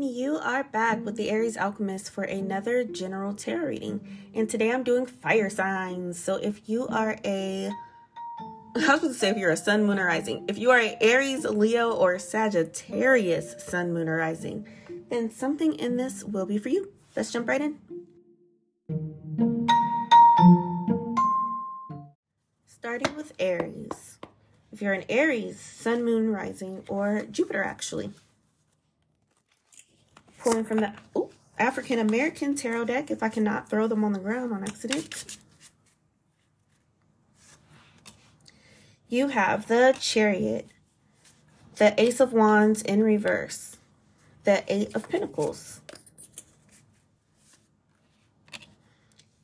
and you are back with the Aries Alchemist for another general tarot reading. And today I'm doing fire signs. So if you are a I was supposed to say if you're a sun, moon, or rising. If you are a Aries, Leo, or Sagittarius sun, moon, or rising, then something in this will be for you. Let's jump right in. Starting with Aries. If you're an Aries, sun, moon, rising, or Jupiter actually pulling from the African American Tarot deck if I cannot throw them on the ground on accident. You have the Chariot, the Ace of Wands in reverse, the Eight of Pentacles,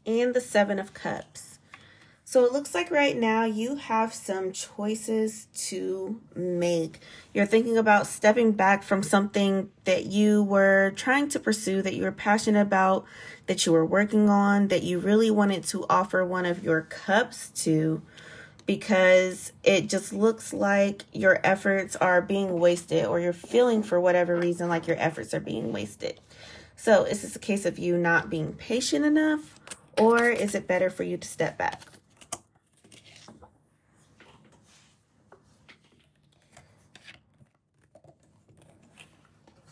and the Seven of Cups. So it looks like right now you have some choices to make. You're thinking about stepping back from something that you were trying to pursue, that you were passionate about, that you were working on, that you really wanted to offer one of your cups to because it just looks like your efforts are being wasted or you're feeling for whatever reason like your efforts are being wasted. So is this a case of you not being patient enough or is it better for you to step back?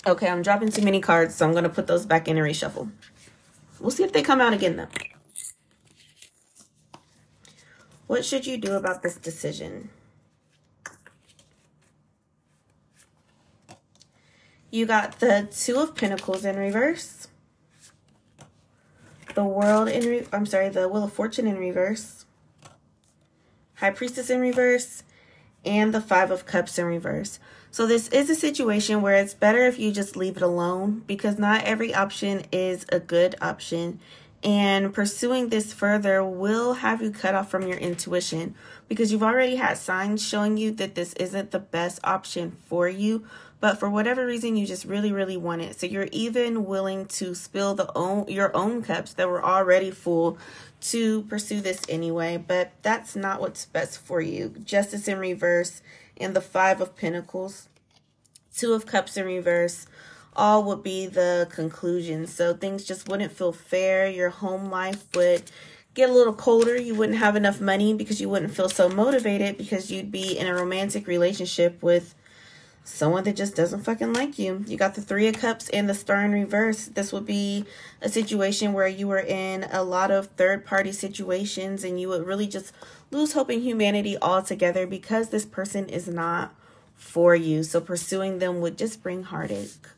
Okay, I'm dropping too many cards, so I'm going to put those back in and reshuffle. We'll see if they come out again, though. What should you do about this decision? You got the Two of Pentacles in reverse. The World in, re I'm sorry, the Wheel of Fortune in reverse. High Priestess in reverse. And the Five of Cups in reverse. So this is a situation where it's better if you just leave it alone because not every option is a good option. And pursuing this further will have you cut off from your intuition because you've already had signs showing you that this isn't the best option for you. But for whatever reason, you just really, really want it. So you're even willing to spill the own, your own cups that were already full to pursue this anyway. But that's not what's best for you. Justice in reverse and the Five of Pentacles, Two of Cups in reverse, all would be the conclusion. So things just wouldn't feel fair. Your home life would get a little colder. You wouldn't have enough money because you wouldn't feel so motivated because you'd be in a romantic relationship with someone that just doesn't fucking like you. You got the Three of Cups and the Star in reverse. This would be a situation where you were in a lot of third party situations and you would really just lose hope in humanity altogether because this person is not for you. So pursuing them would just bring heartache.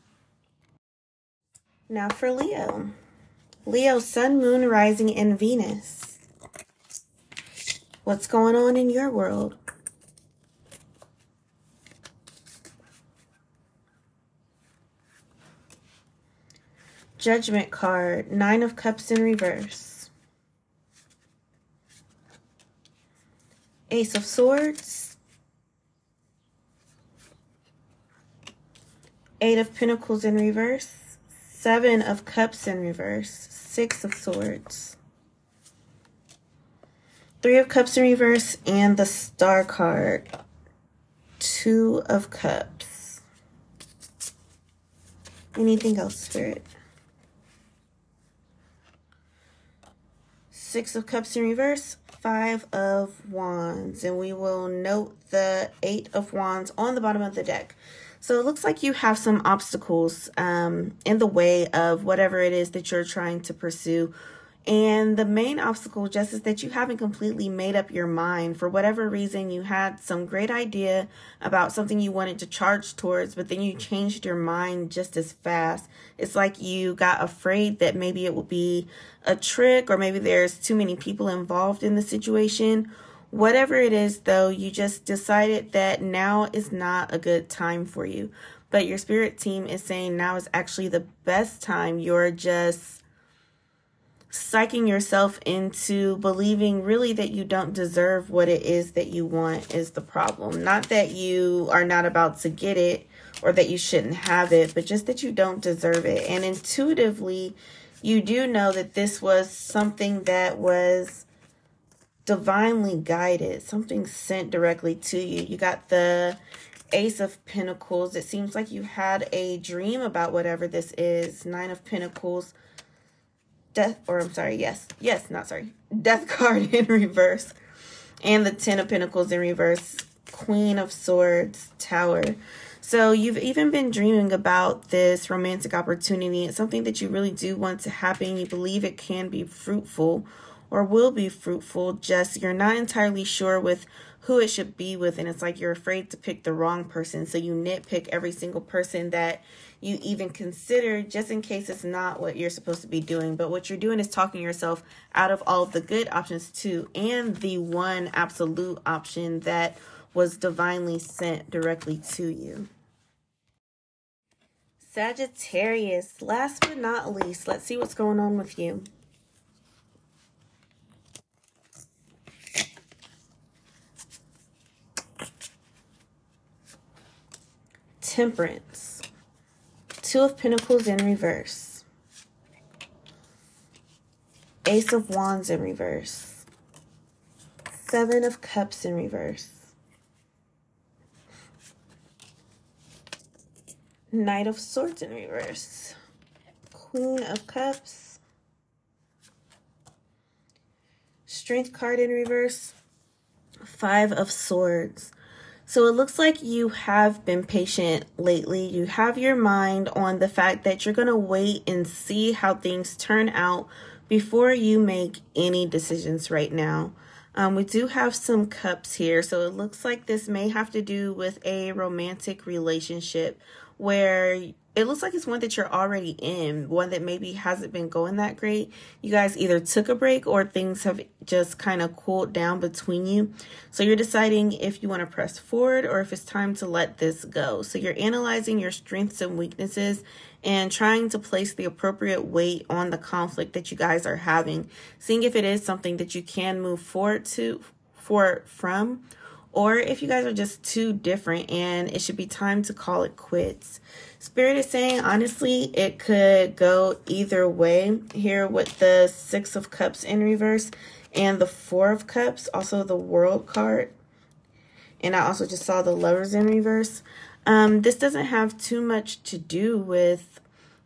Now for Leo. Leo, Sun, Moon, Rising, and Venus. What's going on in your world? Judgment card, Nine of Cups in reverse. Ace of Swords. Eight of Pentacles in reverse. Seven of Cups in reverse. Six of Swords. Three of Cups in reverse and the Star card. Two of Cups. Anything else, Spirit? Six of Cups in reverse, Five of Wands. And we will note the Eight of Wands on the bottom of the deck. So it looks like you have some obstacles um, in the way of whatever it is that you're trying to pursue and the main obstacle just is that you haven't completely made up your mind. For whatever reason, you had some great idea about something you wanted to charge towards, but then you changed your mind just as fast. It's like you got afraid that maybe it would be a trick or maybe there's too many people involved in the situation. Whatever it is, though, you just decided that now is not a good time for you. But your spirit team is saying now is actually the best time. You're just psyching yourself into believing really that you don't deserve what it is that you want is the problem. Not that you are not about to get it or that you shouldn't have it, but just that you don't deserve it. And intuitively, you do know that this was something that was divinely guided, something sent directly to you. You got the Ace of Pentacles. It seems like you had a dream about whatever this is. Nine of Pentacles. Death, or I'm sorry, yes, yes, not sorry. Death card in reverse. And the Ten of Pentacles in reverse. Queen of Swords, Tower. So you've even been dreaming about this romantic opportunity. It's something that you really do want to happen. You believe it can be fruitful or will be fruitful. Just you're not entirely sure with who it should be with. And it's like you're afraid to pick the wrong person. So you nitpick every single person that you even consider just in case it's not what you're supposed to be doing. But what you're doing is talking yourself out of all the good options too, and the one absolute option that was divinely sent directly to you. Sagittarius, last but not least, let's see what's going on with you. Temperance, Two of Pentacles in reverse, Ace of Wands in reverse, Seven of Cups in reverse, Knight of Swords in reverse. Queen of Cups. Strength card in reverse. Five of Swords. So it looks like you have been patient lately. You have your mind on the fact that you're going to wait and see how things turn out before you make any decisions right now. Um, we do have some cups here, so it looks like this may have to do with a romantic relationship where it looks like it's one that you're already in, one that maybe hasn't been going that great. You guys either took a break or things have just kind of cooled down between you. So you're deciding if you want to press forward or if it's time to let this go. So you're analyzing your strengths and weaknesses and trying to place the appropriate weight on the conflict that you guys are having, seeing if it is something that you can move forward to for from or if you guys are just too different and it should be time to call it quits. Spirit is saying, honestly, it could go either way here with the Six of Cups in reverse and the Four of Cups, also the World card. And I also just saw the Lovers in reverse. Um, this doesn't have too much to do with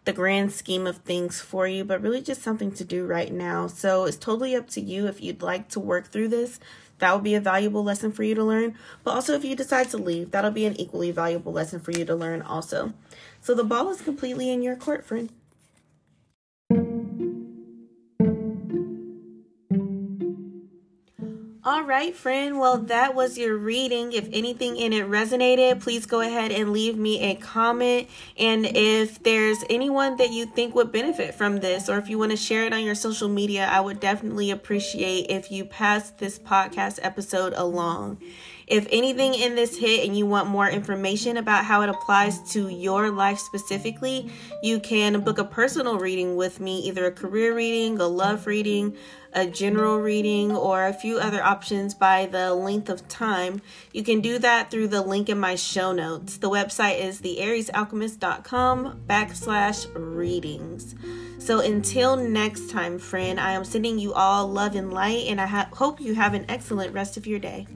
the grand scheme of things for you, but really just something to do right now. So it's totally up to you if you'd like to work through this that would be a valuable lesson for you to learn. But also, if you decide to leave, that'll be an equally valuable lesson for you to learn also. So the ball is completely in your court, friend. All right, friend. Well, that was your reading. If anything in it resonated, please go ahead and leave me a comment. And if there's anyone that you think would benefit from this, or if you want to share it on your social media, I would definitely appreciate if you pass this podcast episode along. If anything in this hit and you want more information about how it applies to your life specifically, you can book a personal reading with me, either a career reading, a love reading, a general reading, or a few other options by the length of time. You can do that through the link in my show notes. The website is theariesalchemist.com backslash readings. So until next time, friend, I am sending you all love and light, and I ha- hope you have an excellent rest of your day.